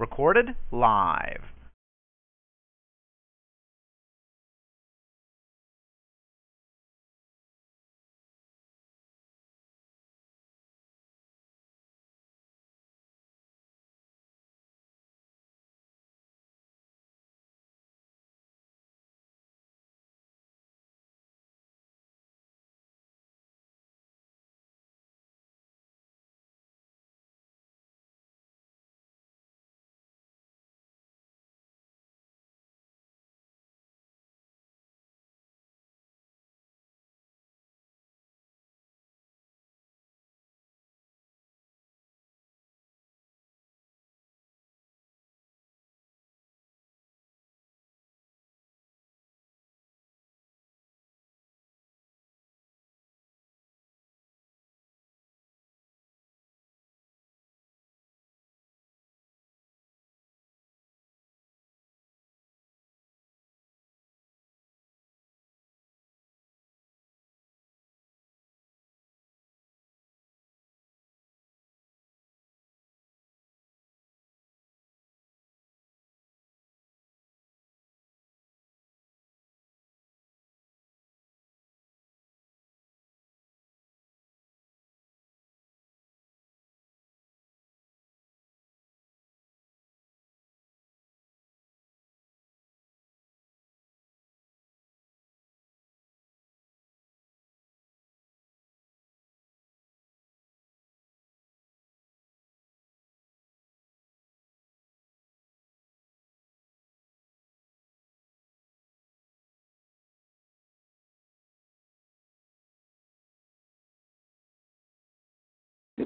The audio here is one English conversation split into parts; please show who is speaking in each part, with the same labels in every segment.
Speaker 1: Recorded live.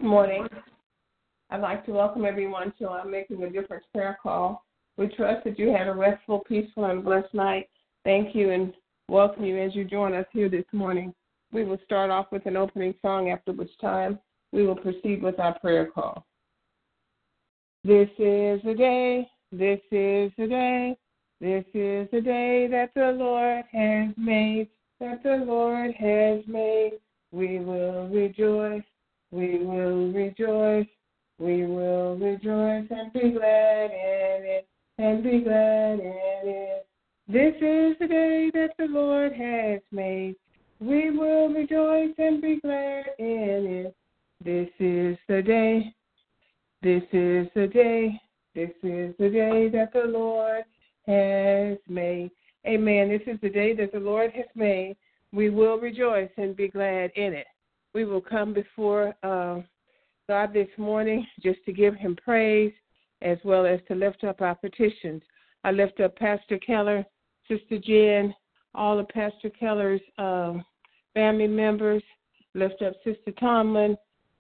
Speaker 2: Morning. I'd like to welcome everyone to our Making a Difference prayer call. We trust that you had a restful, peaceful, and blessed night. Thank you and welcome you as you join us here this morning. We will start off with an opening song, after which time we will proceed with our prayer call. This is the day, this is the day, this is the day that the Lord has made, that the Lord has made. We will rejoice we will rejoice, we will rejoice and be glad in it, and be glad in it. This is the day that the Lord has made. We will rejoice and be glad in it. This is the day, this is the day, this is the day that the Lord has made. Amen. This is the day that the Lord has made. We will rejoice and be glad in it we will come before uh, God this morning just to give Him praise as well as to lift up our petitions. I lift up Pastor Keller, Sister Jen, all of Pastor Keller's uh, family members. Lift up Sister Tomlin,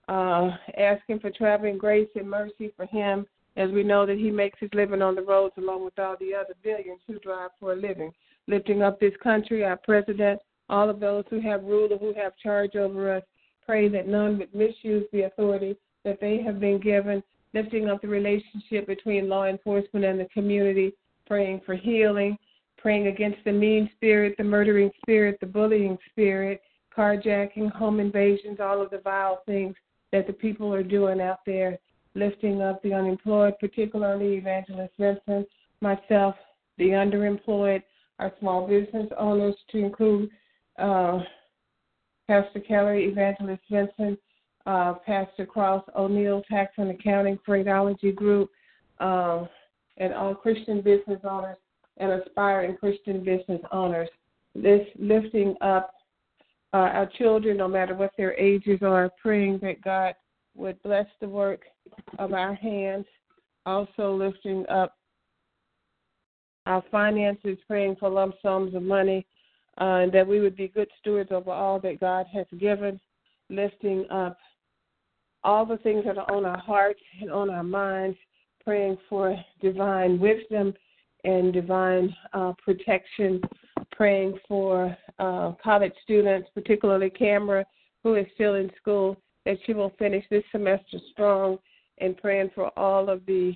Speaker 2: uh, asking for traveling grace and mercy for him, as we know that he makes his living on the roads along with all the other billions who drive for a living. Lifting up this country, our president, all of those who have rule or who have charge over us, Pray that none would misuse the authority that they have been given, lifting up the relationship between law enforcement and the community, praying for healing, praying against the mean spirit, the murdering spirit, the bullying spirit, carjacking, home invasions, all of the vile things that the people are doing out there, lifting up the unemployed, particularly Evangelist Vincent, myself, the underemployed, our small business owners, to include uh, Pastor Kelly, Evangelist Vincent, uh, Pastor Cross O'Neill, Tax and Accounting Freightology Group, um, and all Christian business owners and aspiring Christian business owners. This lifting up uh, our children, no matter what their ages are, praying that God would bless the work of our hands. Also lifting up our finances, praying for lump sums of money uh, and that we would be good stewards over all that God has given, lifting up all the things that are on our hearts and on our minds, praying for divine wisdom and divine uh, protection, praying for uh, college students, particularly Camera, who is still in school, that she will finish this semester strong, and praying for all of the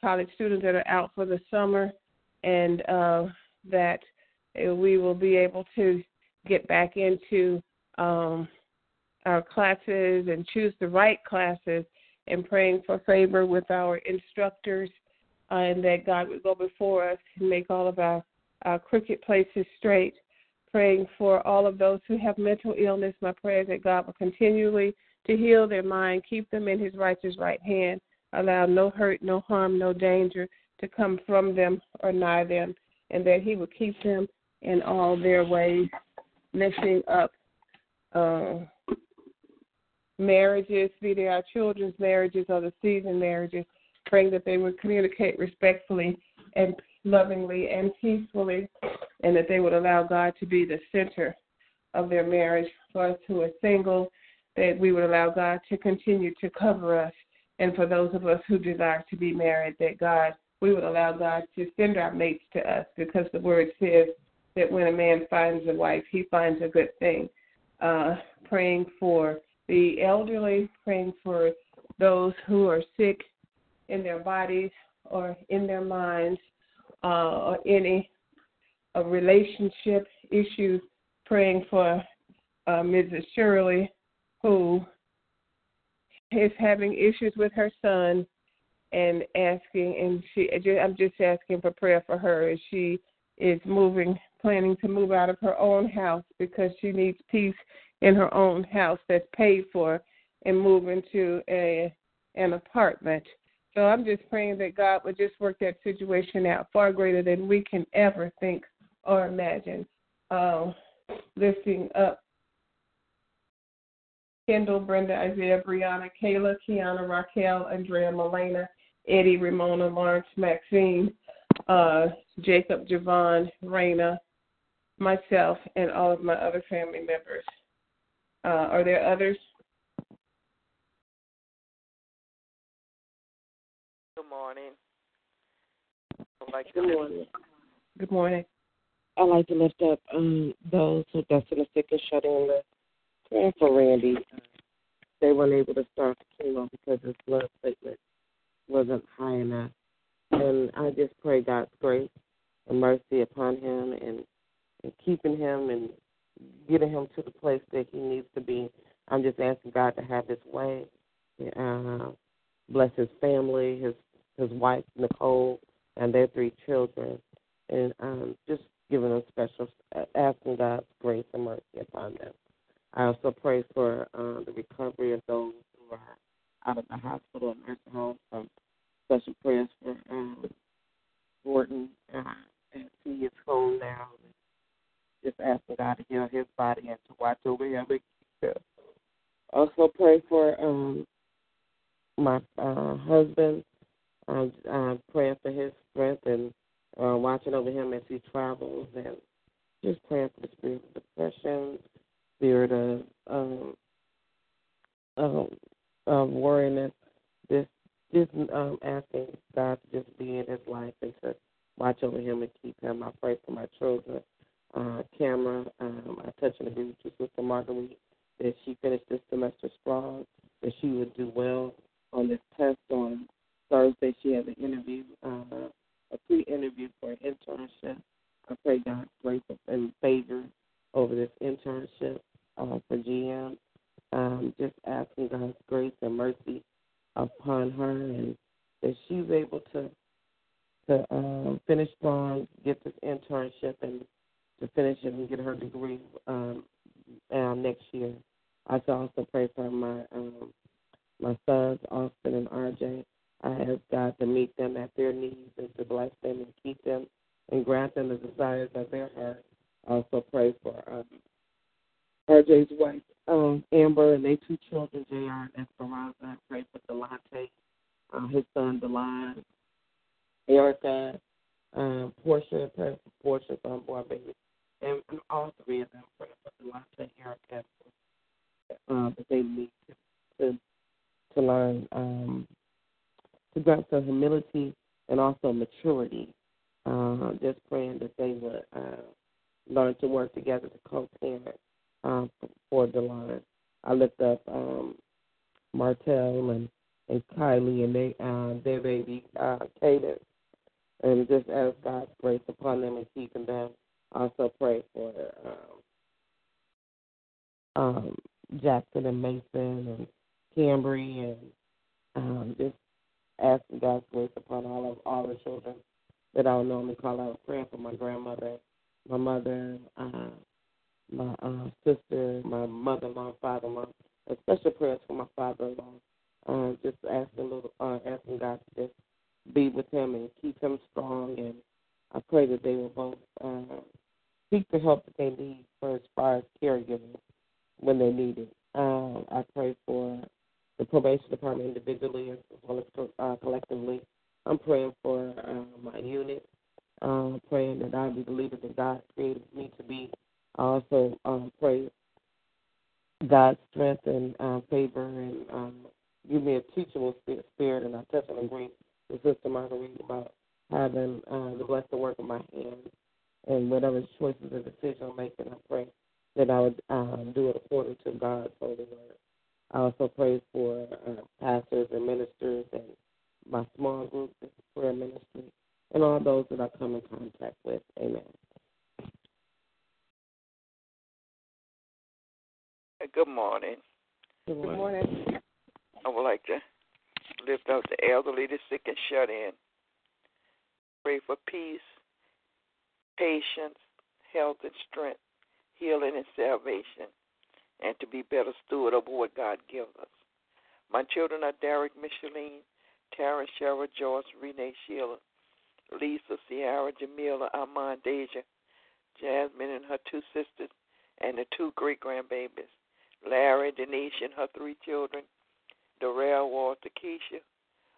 Speaker 2: college students that are out for the summer, and uh, that we will be able to get back into um, our classes and choose the right classes and praying for favor with our instructors uh, and that God would go before us and make all of our, our crooked places straight. Praying for all of those who have mental illness. My prayer is that God will continually to heal their mind, keep them in his righteous right hand, allow no hurt, no harm, no danger to come from them or nigh them, and that he will keep them in all their ways, lifting up uh, marriages, be they our children's marriages or the seasoned marriages, praying that they would communicate respectfully and lovingly and peacefully, and that they would allow God to be the center of their marriage. For us who are single, that we would allow God to continue to cover us. And for those of us who desire to be married, that God, we would allow God to send our mates to us because the word says that when a man finds a wife, he finds a good thing. Uh, praying for the elderly, praying for those who are sick in their bodies or in their minds, uh, or any uh, relationship issues, praying for uh, Mrs. Shirley, who is having issues with her son, and asking, and she, I'm just asking for prayer for her as she is moving, planning to move out of her own house because she needs peace in her own house that's paid for and move into a an apartment. So I'm just praying that God would just work that situation out far greater than we can ever think or imagine. Uh, lifting up Kendall, Brenda, Isaiah, Brianna, Kayla, Kiana, Raquel, Andrea, Melena, Eddie, Ramona, Lawrence, Maxine, uh, Jacob, Javon, Raina, myself, and all of my other family members. Uh, are there others?
Speaker 3: Good morning.
Speaker 2: Like Good morning. Good morning.
Speaker 3: I'd like to lift up um, those who that's in the sick and shut in list. Praying for Randy. They weren't able to start the chemo because his blood platelet wasn't high enough. And I just pray God's grace and mercy upon him and, and keeping him and getting him to the place that he needs to be. I'm just asking God to have His way. Uh, bless his family, his his wife Nicole, and their three children, and um, just giving them special, asking God's grace and mercy upon them. I also pray for uh, the recovery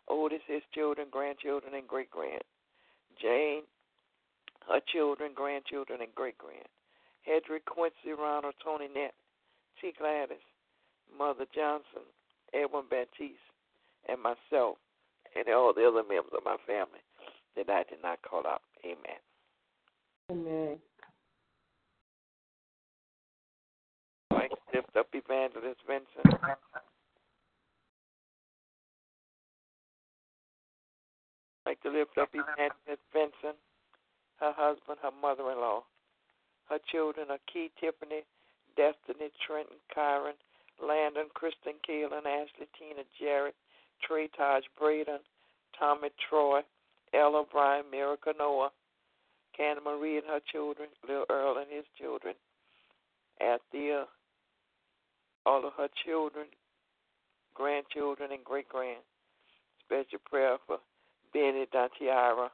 Speaker 4: Otis, his children, grandchildren, and great grand, Jane, her children, grandchildren, and great grand, Hedrick, Quincy, Ronald, Tony, Nett, T. Gladys, Mother Johnson, Edwin Baptiste, and myself, and all the other members of my family that I did not call out. Amen.
Speaker 2: Amen.
Speaker 4: I lift up Evangelist Vincent. Like to lift up Evangelist Vincent, her husband, her mother in law. Her children are Key Tiffany, Destiny, Trenton, Kyron, Landon, Kristen, Keelan, Ashley, Tina, Jared, Trey, Taj, Braden, Tommy, Troy, Ella, Brian, Miracle, Noah, Canna Marie and her children, Lil Earl and his children, Althea, all of her children, grandchildren, and great grand. Special prayer for Benny, Dantiara,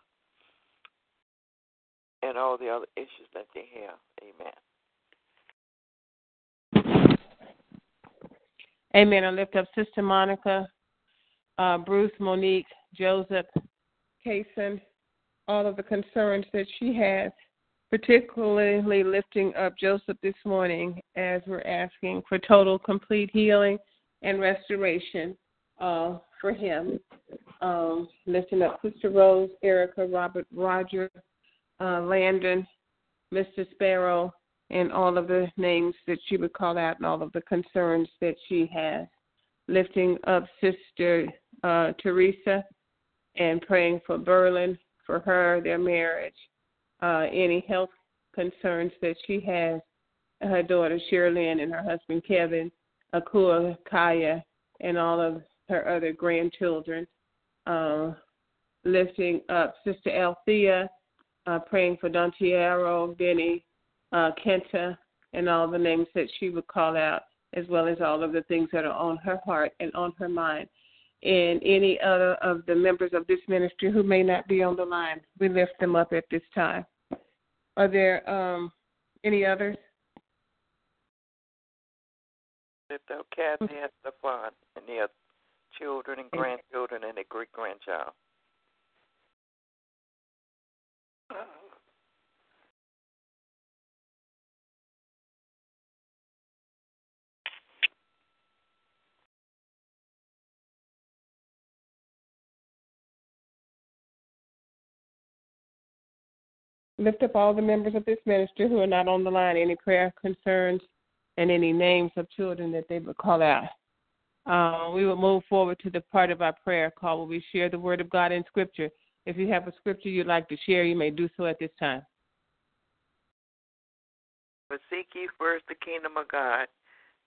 Speaker 4: and all the other issues that they have. Amen.
Speaker 2: Amen. I lift up Sister Monica, uh, Bruce, Monique, Joseph, Kason, all of the concerns that she has, particularly lifting up Joseph this morning as we're asking for total, complete healing and restoration uh, for him. Um, lifting up Sister Rose, Erica, Robert, Roger, uh, Landon, Mr. Sparrow, and all of the names that she would call out and all of the concerns that she has. Lifting up Sister uh, Teresa and praying for Berlin, for her, their marriage, uh, any health concerns that she has, her daughter Sherilyn and her husband Kevin, Akua, Kaya, and all of her other grandchildren. Uh, lifting up Sister Althea, uh, praying for Dontiero, Benny, uh, Kenta, and all the names that she would call out, as well as all of the things that are on her heart and on her mind. And any other of the members of this ministry who may not be on the line, we lift them up at this time. Are there um, any others?
Speaker 4: Kathy and Stefan and their children and grandchildren and a great grandchild.
Speaker 2: lift up all the members of this ministry who are not on the line, any prayer concerns, and any names of children that they would call out. Uh, we will move forward to the part of our prayer call where we share the word of God in Scripture. If you have a scripture you'd like to share, you may do so at this time.
Speaker 4: But seek ye first the kingdom of God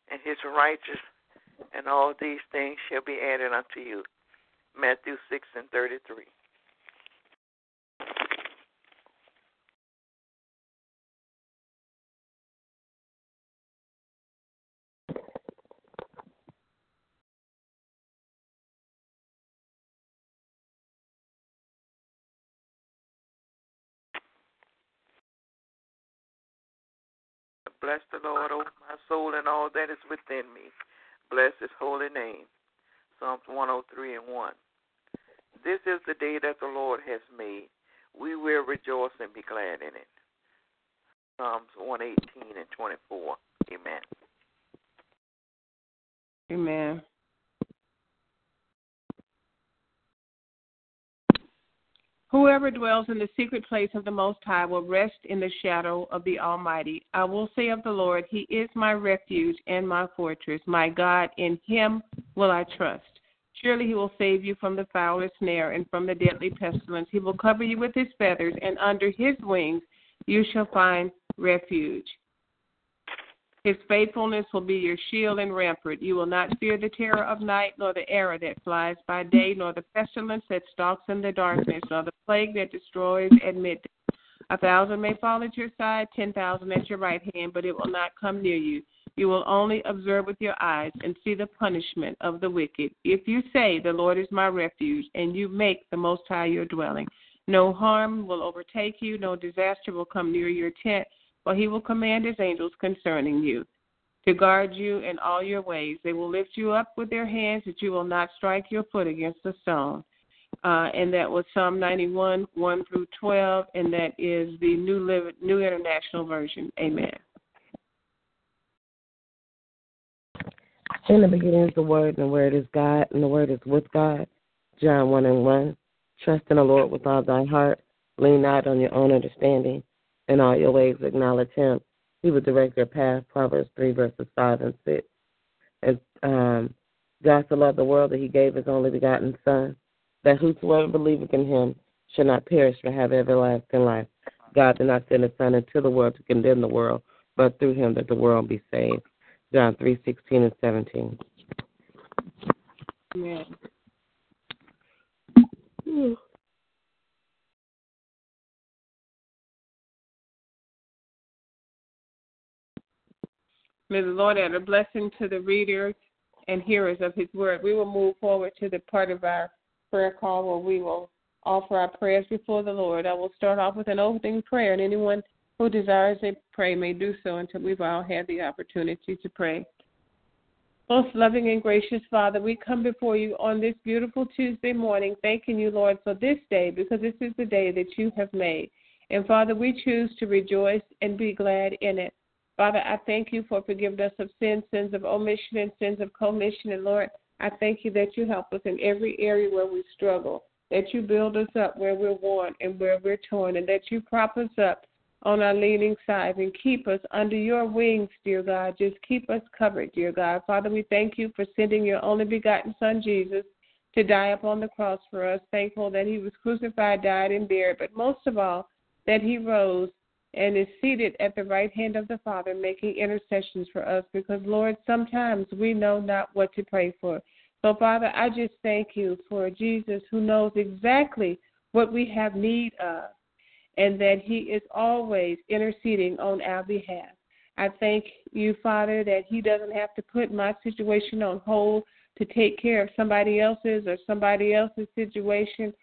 Speaker 4: and his righteousness, and all these things shall be added unto you. Matthew 6 and 33. Bless the Lord, O my soul, and all that is within me. Bless his holy name. Psalms 103 and 1. This is the day that the Lord has made. We will rejoice and be glad in it. Psalms 118 and 24. Amen.
Speaker 2: Amen. Whoever dwells in the secret place of the Most High will rest in the shadow of the Almighty. I will say of the Lord, He is my refuge and my fortress. My God, in Him will I trust. Surely He will save you from the foulest snare and from the deadly pestilence. He will cover you with His feathers, and under His wings you shall find refuge. His faithfulness will be your shield and rampart. You will not fear the terror of night, nor the arrow that flies by day, nor the pestilence that stalks in the darkness, nor the plague that destroys at midday. A thousand may fall at your side, ten thousand at your right hand, but it will not come near you. You will only observe with your eyes and see the punishment of the wicked. If you say, The Lord is my refuge, and you make the Most High your dwelling, no harm will overtake you, no disaster will come near your tent for he will command his angels concerning you to guard you in all your ways. They will lift you up with their hands that you will not strike your foot against a stone. Uh, and that was Psalm 91, 1 through 12, and that is the New, Liv- New International Version. Amen.
Speaker 3: In the beginning is the Word, and the Word is God, and the Word is with God. John 1 and 1. Trust in the Lord with all thy heart. Lean not on your own understanding. In all your ways acknowledge him. He will direct your path. Proverbs 3, verses 5 and 6. And um, God so loved the world that he gave his only begotten Son, that whosoever believeth in him shall not perish but have everlasting life. God did not send his Son into the world to condemn the world, but through him that the world be saved. John 3, 16 and 17.
Speaker 2: Amen. May the Lord add a blessing to the readers and hearers of His word. We will move forward to the part of our prayer call where we will offer our prayers before the Lord. I will start off with an opening prayer, and anyone who desires to pray may do so until we've all had the opportunity to pray. Most loving and gracious Father, we come before you on this beautiful Tuesday morning, thanking you, Lord, for this day because this is the day that you have made. And Father, we choose to rejoice and be glad in it. Father, I thank you for forgiving us of sins, sins of omission, and sins of commission. And Lord, I thank you that you help us in every area where we struggle, that you build us up where we're worn and where we're torn, and that you prop us up on our leaning side and keep us under your wings, dear God. Just keep us covered, dear God. Father, we thank you for sending your only begotten Son, Jesus, to die upon the cross for us. Thankful that he was crucified, died, and buried, but most of all, that he rose and is seated at the right hand of the Father, making intercessions for us because, Lord, sometimes we know not what to pray for. So, Father, I just thank you for Jesus who knows exactly what we have need of and that he is always interceding on our behalf. I thank you, Father, that he doesn't have to put my situation on hold to take care of somebody else's or somebody else's situation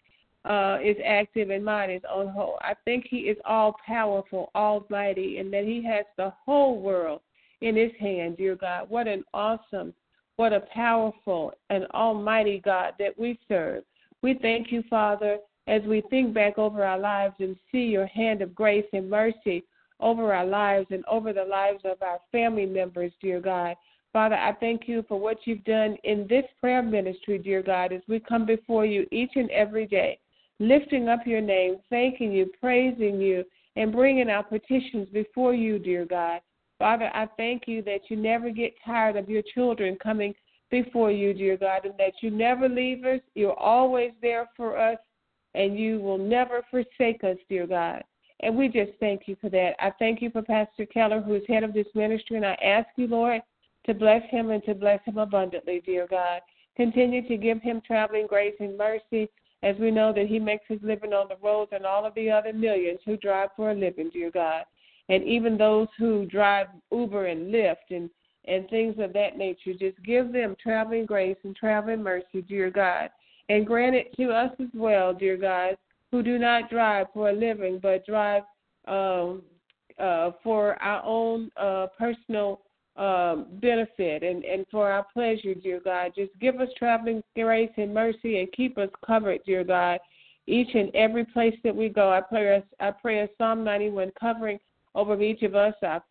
Speaker 2: uh, is active and is on whole. I think He is all powerful, almighty, and that He has the whole world in His hand, dear God. What an awesome, what a powerful and almighty God that we serve. We thank you, Father, as we think back over our lives and see your hand of grace and mercy over our lives and over the lives of our family members, dear God. Father, I thank you for what you've done in this prayer ministry, dear God, as we come before you each and every day lifting up your name, thanking you, praising you, and bringing our petitions before you, dear God. Father, I thank you that you never get tired of your children coming before you, dear God, and that you never leave us. You're always there for us, and you will never forsake us, dear God. And we just thank you for that. I thank you for Pastor Keller, who is head of this ministry, and I ask you, Lord, to bless him and to bless him abundantly, dear God. Continue to give him traveling grace and mercy as we know that he makes his living on the roads and all of the other millions who drive for a living, dear God. And even those who drive Uber and Lyft and, and things of that nature, just give them traveling grace and traveling mercy, dear God. And grant it to us as well, dear God, who do not drive for a living but drive um, uh, for our own uh, personal um, benefit and, and for our pleasure, dear God. Just give us traveling grace and mercy and keep us covered, dear God, each and every place that we go. I pray, I pray a Psalm 91 covering over each of us, our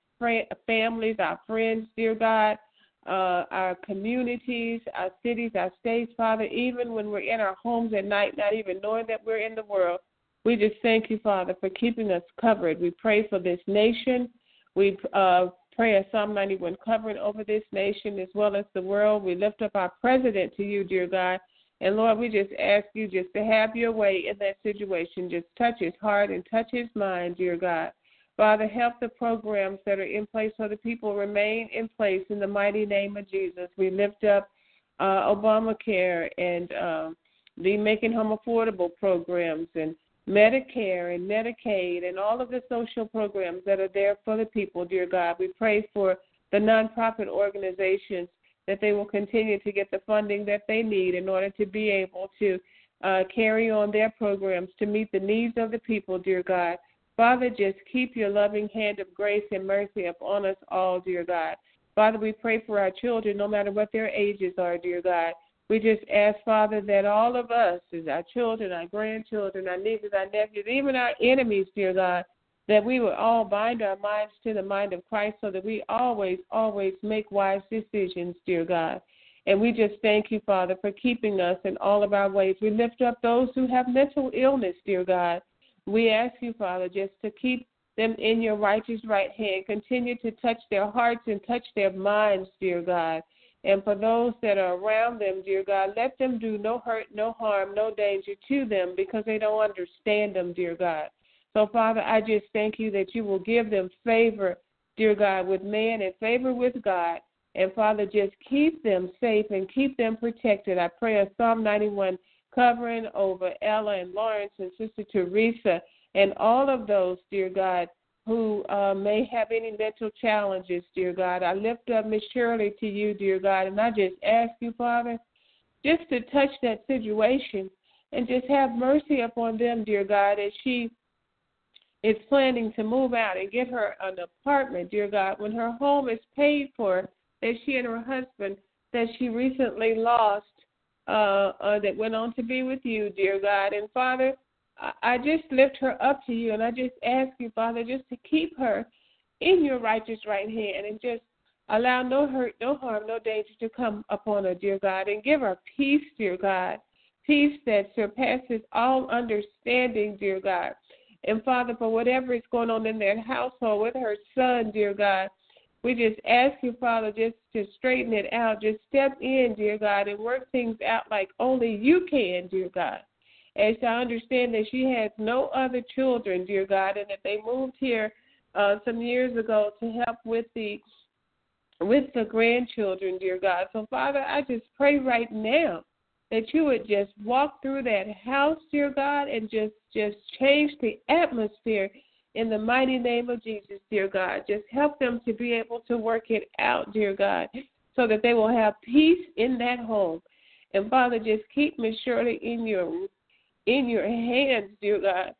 Speaker 2: families, our friends, dear God, uh, our communities, our cities, our states, Father, even when we're in our homes at night, not even knowing that we're in the world. We just thank you, Father, for keeping us covered. We pray for this nation. We uh, pray a Psalm 91 covering over this nation as well as the world. We lift up our president to you, dear God. And Lord, we just ask you just to have your way in that situation. Just touch his heart and touch his mind, dear God. Father, help the programs that are in place so the people remain in place in the mighty name of Jesus. We lift up uh, Obamacare and uh, the Making Home Affordable programs and Medicare and Medicaid and all of the social programs that are there for the people, dear God. We pray for the nonprofit organizations that they will continue to get the funding that they need in order to be able to uh, carry on their programs to meet the needs of the people, dear God. Father, just keep your loving hand of grace and mercy upon us all, dear God. Father, we pray for our children, no matter what their ages are, dear God. We just ask, Father, that all of us, as our children, our grandchildren, our nieces, our nephews, even our enemies, dear God, that we would all bind our minds to the mind of Christ so that we always, always make wise decisions, dear God. And we just thank you, Father, for keeping us in all of our ways. We lift up those who have mental illness, dear God. We ask you, Father, just to keep them in your righteous right hand. Continue to touch their hearts and touch their minds, dear God. And for those that are around them, dear God, let them do no hurt, no harm, no danger to them because they don't understand them, dear God. So, Father, I just thank you that you will give them favor, dear God, with man and favor with God. And, Father, just keep them safe and keep them protected. I pray a Psalm 91 covering over Ella and Lawrence and Sister Teresa and all of those, dear God, who uh, may have any mental challenges, dear God. I lift up Miss Shirley to you, dear God, and I just ask you, Father, just to touch that situation and just have mercy upon them, dear God, as she is planning to move out and get her an apartment, dear God, when her home is paid for, that she and her husband that she recently lost, uh, uh, that went on to be with you, dear God. And Father, I just lift her up to you and I just ask you, Father, just to keep her in your righteous right hand and just allow no hurt, no harm, no danger to come upon her, dear God, and give her peace, dear God, peace that surpasses all understanding, dear God. And Father, for whatever is going on in that household with her son, dear God, we just ask you, Father, just to straighten it out. Just step in, dear God, and work things out like only you can, dear God as I understand that she has no other children, dear God, and that they moved here uh, some years ago to help with the with the grandchildren, dear God. So Father, I just pray right now that you would just walk through that house, dear God, and just just change the atmosphere in the mighty name of Jesus, dear God. Just help them to be able to work it out, dear God, so that they will have peace in that home. And Father, just keep Miss Shirley in your in your hands, dear God.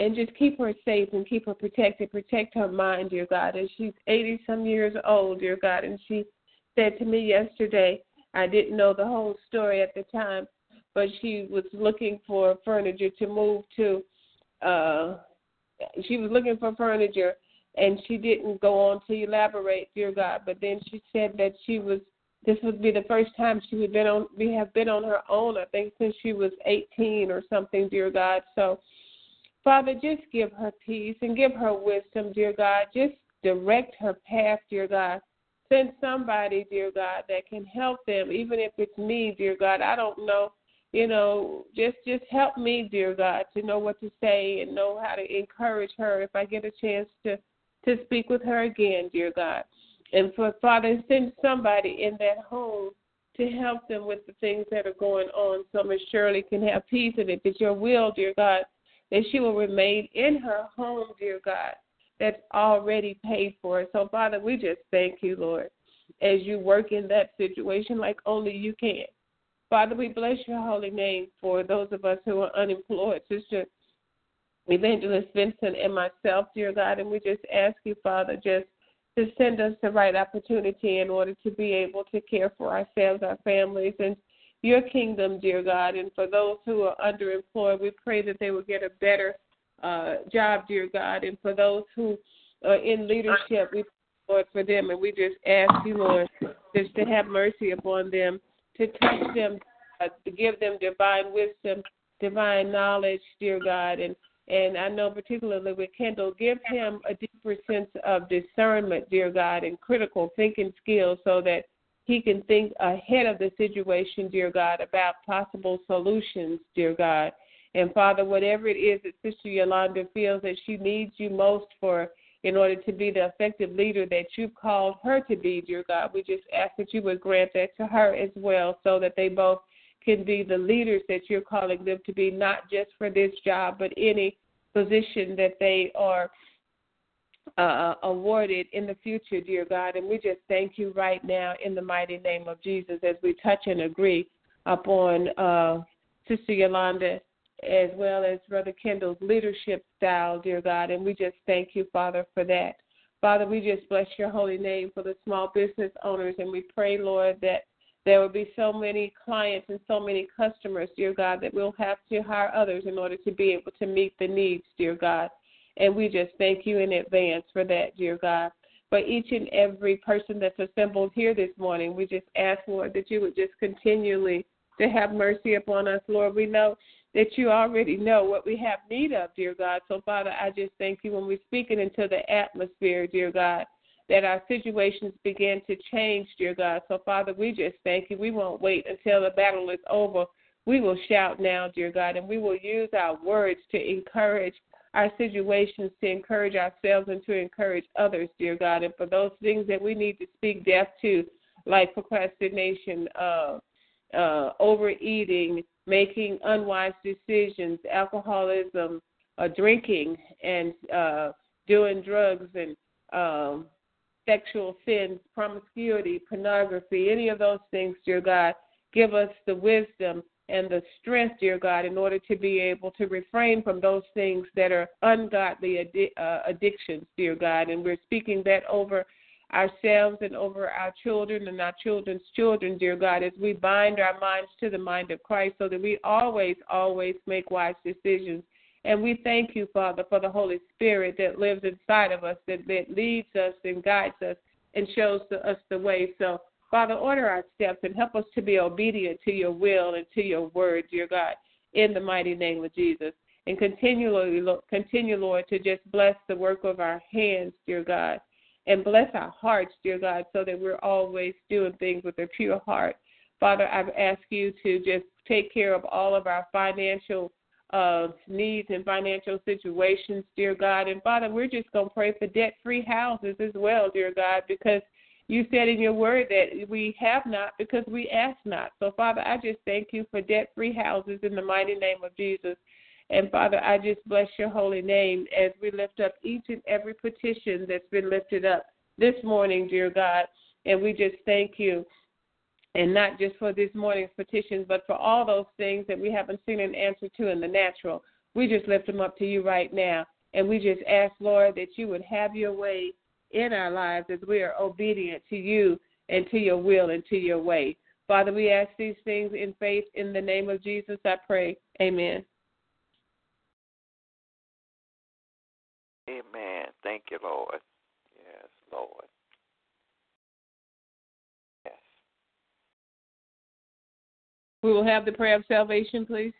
Speaker 2: And just keep her safe and keep her protected. Protect her mind, dear God. And she's 80 some years old, dear God. And she said to me yesterday, I didn't know the whole story at the time, but she was looking for furniture to move to. Uh, she was looking for furniture and she didn't go on to elaborate, dear God. But then she said that she was this would be the first time she would been on we have been on her own i think since she was 18 or something dear god so Father, just give her peace and give her wisdom, dear God. Just direct her path, dear God. Send somebody, dear God, that can help them, even if it's me, dear God. I don't know, you know, just just help me, dear God, to know what to say and know how to encourage her if I get a chance to to speak with her again, dear God. And for Father, send somebody in that home to help them with the things that are going on so Miss Shirley can have peace. And it. it's your will, dear God, that she will remain in her home, dear God, that's already paid for. So, Father, we just thank you, Lord, as you work in that situation like only you can. Father, we bless your holy name for those of us who are unemployed, Sister Evangelist Vincent and myself, dear God, and we just ask you, Father, just to send us the right opportunity in order to be able to care for ourselves, our families, and your kingdom, dear God. And for those who are underemployed, we pray that they will get a better uh, job, dear God. And for those who are in leadership, we Lord for them, and we just ask you, Lord, just to have mercy upon them, to touch them, uh, to give them divine wisdom, divine knowledge, dear God, and and I know particularly with Kendall, give him a sense of discernment, dear God, and critical thinking skills so that he can think ahead of the situation, dear God, about possible solutions, dear God. And Father, whatever it is that Sister Yolanda feels that she needs you most for in order to be the effective leader that you've called her to be, dear God, we just ask that you would grant that to her as well so that they both can be the leaders that you're calling them to be, not just for this job, but any position that they are uh, awarded in the future, dear God. And we just thank you right now in the mighty name of Jesus as we touch and agree upon uh, Sister Yolanda as well as Brother Kendall's leadership style, dear God. And we just thank you, Father, for that. Father, we just bless your holy name for the small business owners, and we pray, Lord, that there will be so many clients and so many customers, dear God, that we'll have to hire others in order to be able to meet the needs, dear God. And we just thank you in advance for that, dear God. For each and every person that's assembled here this morning, we just ask, Lord, that you would just continually to have mercy upon us, Lord. We know that you already know what we have need of, dear God. So, Father, I just thank you when we speak it into the atmosphere, dear God that our situations begin to change, dear God. So, Father, we just thank you. We won't wait until the battle is over. We will shout now, dear God, and we will use our words to encourage our situations, to encourage ourselves, and to encourage others, dear God. And for those things that we need to speak death to, like procrastination, uh, uh, overeating, making unwise decisions, alcoholism, uh, drinking, and uh, doing drugs, and um, sexual sins, promiscuity, pornography, any of those things, dear God. Give us the wisdom and the strength, dear God, in order to be able to refrain from those things that are ungodly addi- uh, addictions, dear God. And we're speaking that over ourselves and over our children and our children's children, dear God, as we bind our minds to the mind of Christ so that we always, always make wise decisions and we thank you, Father, for the Holy Spirit that lives inside of us, that, that leads us and guides us and shows us the way. So, Father, order our steps and help us to be obedient to your will and to your word, dear God, in the mighty name of Jesus. And continually, continue, Lord, to just bless the work of our hands, dear God, and bless our hearts, dear God, so that we're always doing things with a pure heart. Father, I've asked you to just take care of all of our financial of needs and financial situations, dear God. And Father, we're just going to pray for debt free houses as well, dear God, because you said in your word that we have not because we ask not. So, Father, I just thank you for debt free houses in the mighty name of Jesus. And Father, I just bless your holy name as we lift up each and every petition that's been lifted up this morning, dear God. And we just thank you and not just for this morning's petitions, but for all those things that we haven't seen an answer to in the natural. We just lift them up to you right now. And we just ask, Lord, that you would have your way in our lives as we are obedient to you and to your will and to your way. Father, we ask these things in faith. In the name of Jesus, I pray. Amen.
Speaker 4: Amen. Thank you, Lord. Yes, Lord. Yes.
Speaker 2: We will have the prayer of salvation, please.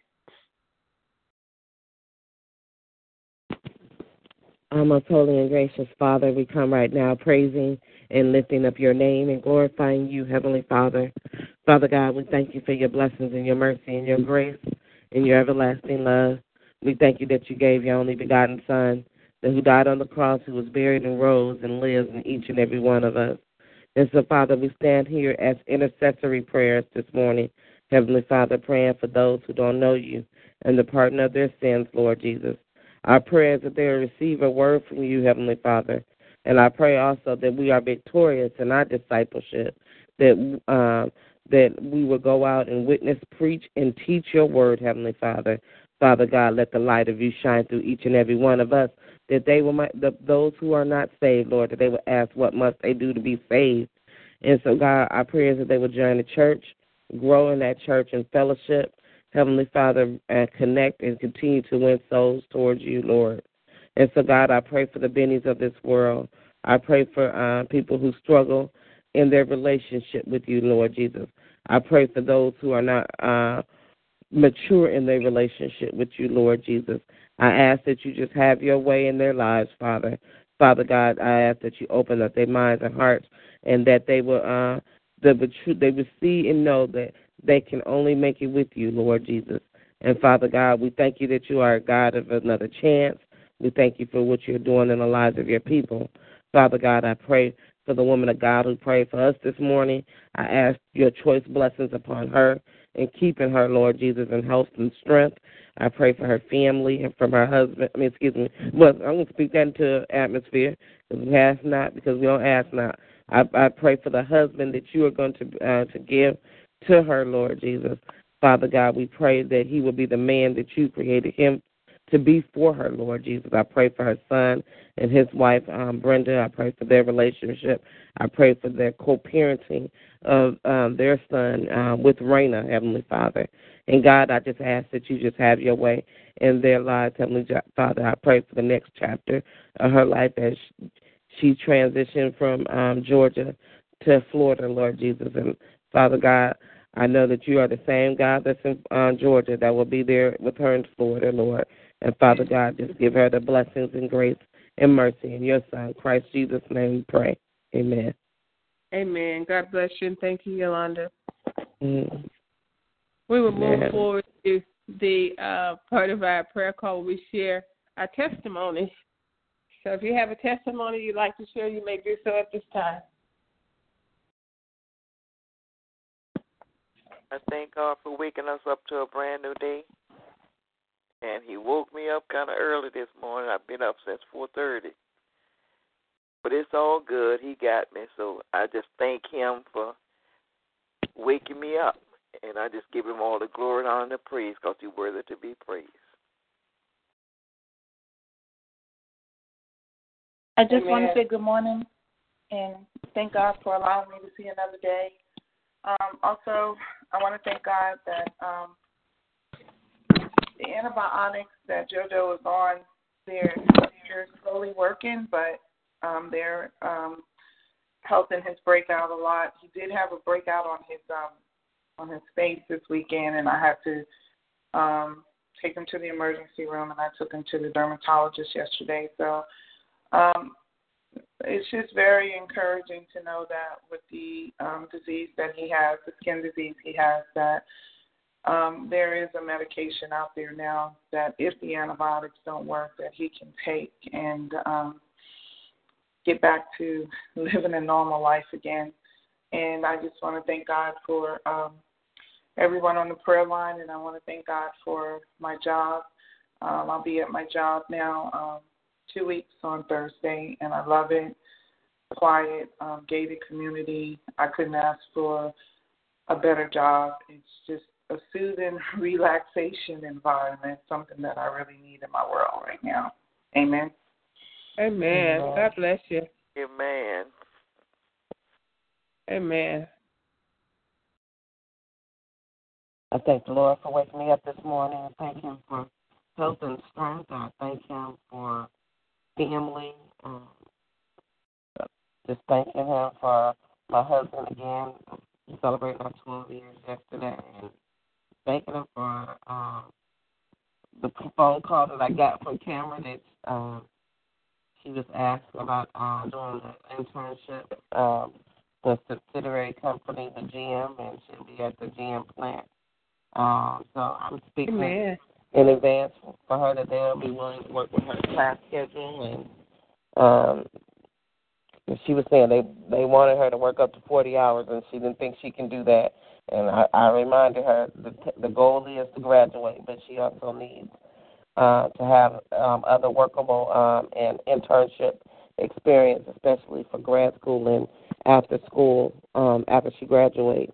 Speaker 3: Our most holy and gracious Father, we come right now praising and lifting up your name and glorifying you, Heavenly Father. Father God, we thank you for your blessings and your mercy and your grace and your everlasting love. We thank you that you gave your only begotten Son, that who died on the cross, who was buried and rose and lives in each and every one of us. And so, Father, we stand here as intercessory prayers this morning, Heavenly Father, praying for those who don't know you and the pardon of their sins, Lord Jesus. Our prayer is that they receive a word from you, Heavenly Father. And I pray also that we are victorious in our discipleship, that uh, that we will go out and witness, preach, and teach your word, Heavenly Father. Father God, let the light of you shine through each and every one of us, that they will, the, those who are not saved, Lord, that they will ask, what must they do to be saved? And so, God, our prayer is that they will join the church, grow in that church and fellowship, Heavenly Father, and connect and continue to win souls towards you, Lord. And so, God, I pray for the bennies of this world. I pray for uh, people who struggle in their relationship with you, Lord Jesus. I pray for those who are not uh, mature in their relationship with you, Lord Jesus. I ask that you just have your way in their lives, Father. Father God, I ask that you open up their minds and hearts, and that they will uh, will, they will see and know that they can only make it with you, Lord Jesus. And Father God, we thank you that you are a God of another chance. We thank you for what you're doing in the lives of your people. Father God, I pray for the woman of God who prayed for us this morning. I ask your choice blessings upon her and keeping her, Lord Jesus, in health and strength. I pray for her family and from her husband. I mean, excuse me. Well, I'm going to speak that into atmosphere because we ask not because we don't ask not. I, I pray for the husband that you are going to uh, to give to her, Lord Jesus. Father God, we pray that he will be the man that you created him to be for her, Lord Jesus. I pray for her son and his wife, um, Brenda. I pray for their relationship. I pray for their co parenting of um, their son um, with Raina, Heavenly Father. And God, I just ask that you just have your way in their lives, Heavenly Father. I pray for the next chapter of her life as she transitioned from um, Georgia to Florida, Lord Jesus. And Father God, I know that you are the same God that's in uh, Georgia that will be there with her in Florida, Lord. And Father God, just give her the blessings and grace and mercy in your Son, Christ Jesus' name we pray. Amen.
Speaker 2: Amen. God bless you and thank you, Yolanda.
Speaker 3: Mm.
Speaker 2: We will move forward to the uh, part of our prayer call where we share our testimony. So if you have a testimony you'd like to share, you may do so at this time.
Speaker 4: I thank God for waking us up to a brand new day. And he woke me up kind of early this morning. I've been up since 4:30. But it's all good. He got me. So I just thank him for waking me up. And I just give him all the glory and honor and praise because he's worthy to be praised.
Speaker 5: I just Amen. want to say good morning and thank God for allowing me to see another day. Um, also, I want to thank God that um, the antibiotics that JoJo is on, they're, they're slowly working, but um, they're um, helping his breakout a lot. He did have a breakout on his um, on his face this weekend, and I had to um, take him to the emergency room, and I took him to the dermatologist yesterday. So um, it's just very encouraging to know that with the um, disease that he has, the skin disease he has, that um, there is a medication out there now that if the antibiotics don't work, that he can take and um, get back to living a normal life again. And I just want to thank God for um, everyone on the prayer line, and I want to thank God for my job. Um, I'll be at my job now um, two weeks on Thursday, and I love it. Quiet, um, gated community. I couldn't ask for a better job. It's just a soothing relaxation environment, something that I really need in my world right now. Amen.
Speaker 2: Amen. Amen. God bless you.
Speaker 4: Amen.
Speaker 2: Amen.
Speaker 3: I thank the Lord for waking me up this morning. I thank Him for health and strength. I thank Him for family. Um, just thanking Him for my husband again. Celebrating our 12 years yesterday. And thanking Him for um, the phone call that I got from Cameron. It's um, she was asked about um, doing an internship um, with subsidiary company, the GM, and she'll be at the GM plant. Um, so I'm speaking
Speaker 2: Amen.
Speaker 3: In advance for her that they'll be willing to work with her class schedule and um she was saying they they wanted her to work up to 40 hours and she didn't think she can do that and I, I reminded her the the goal is to graduate but she also needs uh, to have um, other workable um, and internship experience, especially for grad school and after school um, after she graduates.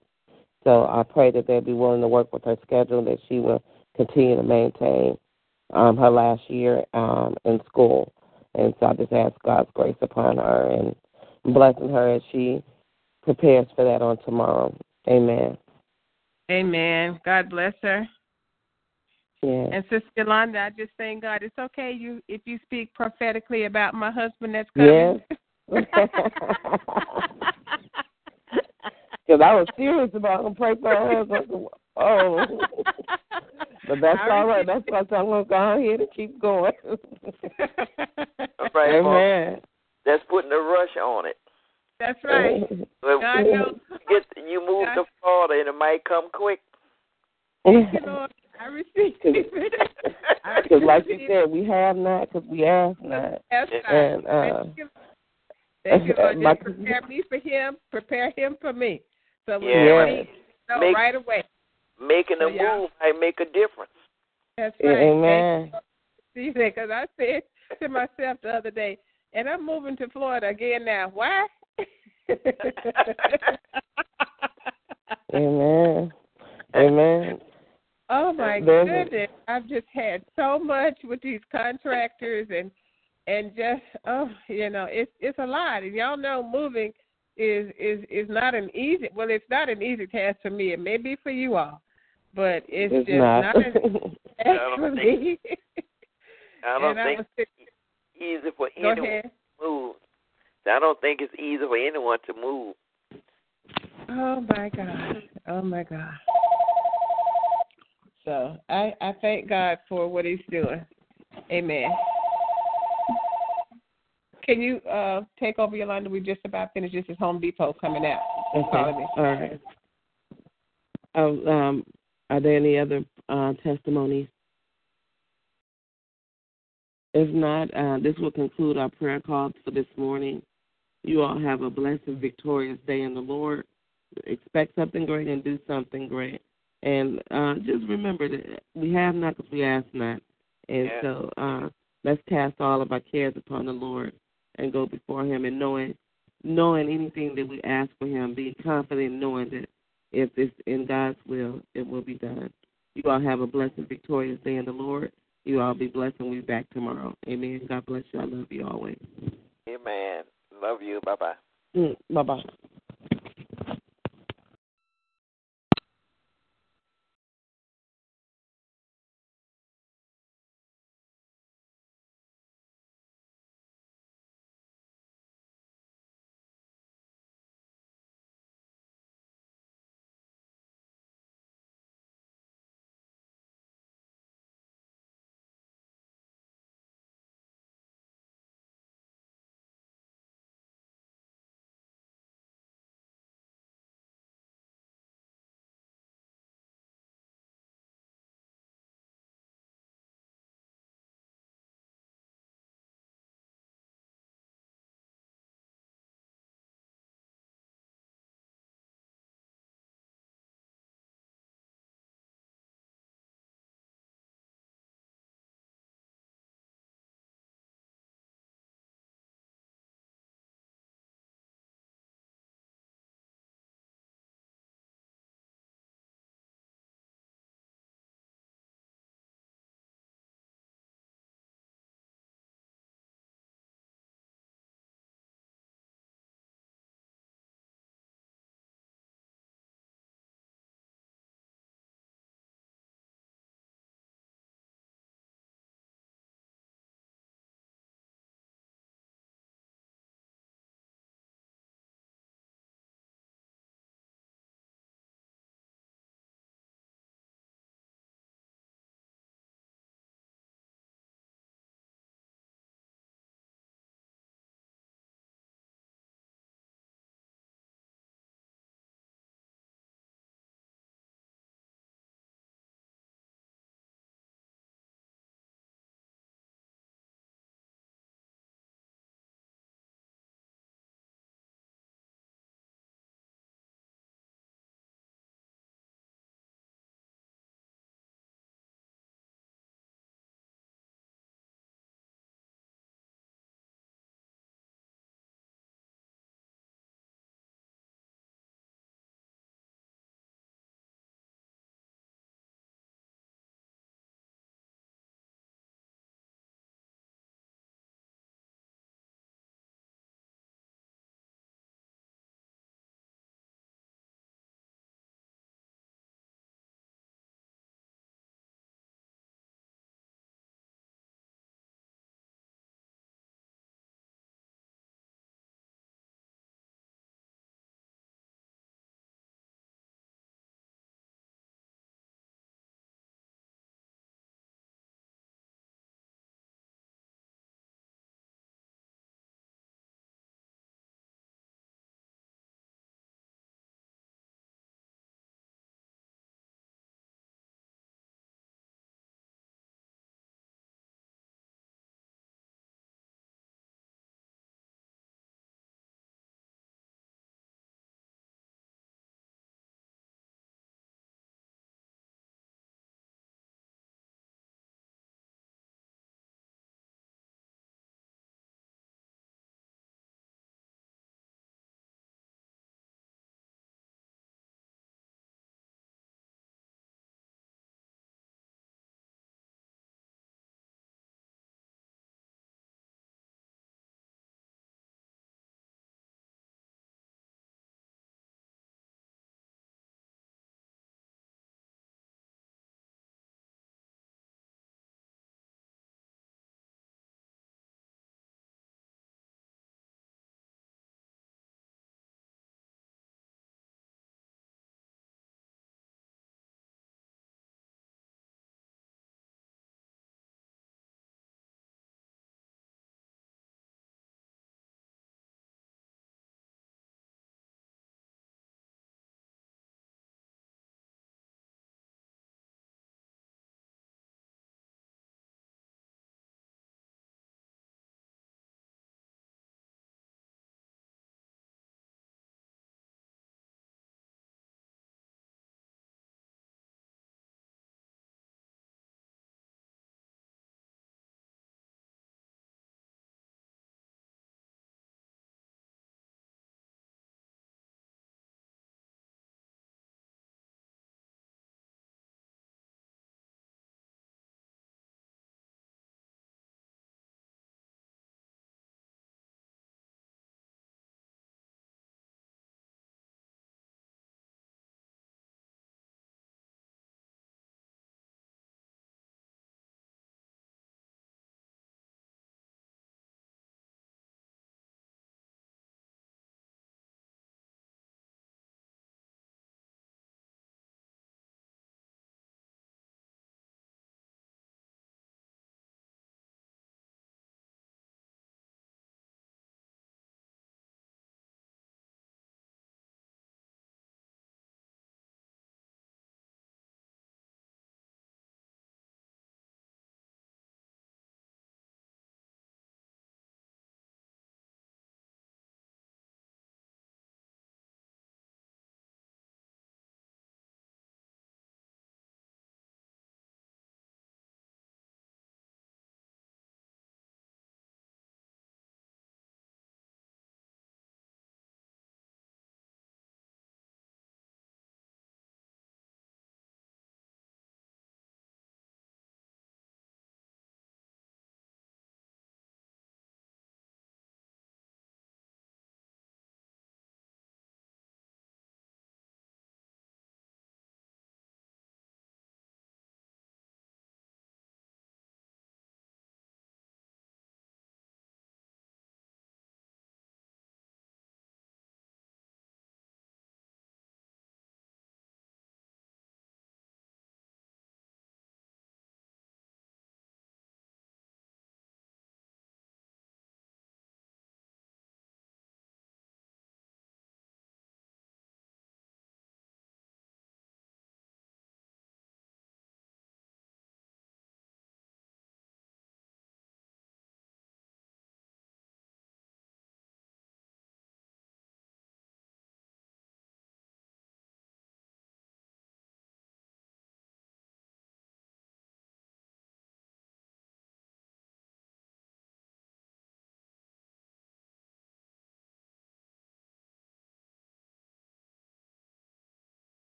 Speaker 3: So I pray that they'll be willing to work with her schedule, that she will continue to maintain um, her last year um, in school. And so I just ask God's grace upon her and blessing her as she prepares for that on tomorrow. Amen.
Speaker 2: Amen. God bless her.
Speaker 3: Yeah.
Speaker 2: And Sister Yolanda, I just thank God. It's okay you if you speak prophetically about my husband that's coming.
Speaker 3: Yes. Because I was serious about to pray for her husband. Oh. But that's all right. That's why I'm going to go ahead and keep going.
Speaker 4: right,
Speaker 3: Amen.
Speaker 4: That's putting a rush on it.
Speaker 2: That's right.
Speaker 4: But
Speaker 2: God
Speaker 4: you
Speaker 2: knows.
Speaker 4: get you move
Speaker 2: God-
Speaker 4: to Florida and it might come quick.
Speaker 2: Thank you, Lord. I receive it.
Speaker 3: Because, like you said, we have not because we ask not.
Speaker 2: That's right.
Speaker 3: And, uh,
Speaker 2: Thank you. Thank you, Lord. Just prepare me for him. Prepare him for me. So we
Speaker 4: Yeah.
Speaker 2: need
Speaker 4: Make-
Speaker 2: right away.
Speaker 4: Making a
Speaker 2: yeah.
Speaker 4: move might make a difference.
Speaker 2: That's right.
Speaker 3: Amen.
Speaker 2: See that? Because I said to myself the other day, and I'm moving to Florida again now. Why?
Speaker 3: Amen. Amen.
Speaker 2: Oh my
Speaker 3: There's
Speaker 2: goodness! I've just had so much with these contractors and and just oh you know it's it's a lot and y'all know moving is is is not an easy well it's not an easy task for me it may be for you all but it's,
Speaker 3: It's
Speaker 2: just
Speaker 3: not.
Speaker 2: not, an
Speaker 4: I
Speaker 2: task for me.
Speaker 4: I don't
Speaker 2: and I
Speaker 4: think
Speaker 2: was
Speaker 4: it's easy for
Speaker 2: go
Speaker 4: anyone
Speaker 2: ahead.
Speaker 4: to move. I don't think it's easy for anyone to move.
Speaker 2: Oh my God. Oh my God. So I, I thank God for what he's doing. Amen. Can you uh take over Yolanda? We just about finished. This is Home Depot coming out.
Speaker 3: Okay. All right. Um, um, are there any other uh, testimonies? If not, uh, this will conclude our prayer call for this morning. You all have a blessed victorious day in the Lord. Expect something great and do something great. And uh, just remember that we have not because we ask not. And
Speaker 4: Yeah.
Speaker 3: so uh, let's cast all of our cares upon the Lord and go before Him and knowing knowing anything that we ask for Him, being confident knowing that if it's in God's will, it will be done. You all have a blessed victorious day in the Lord. You all be blessed and we'll be back tomorrow. Amen. God bless you. I love you always.
Speaker 4: Amen. Love you. Bye bye.
Speaker 3: Mm, bye bye.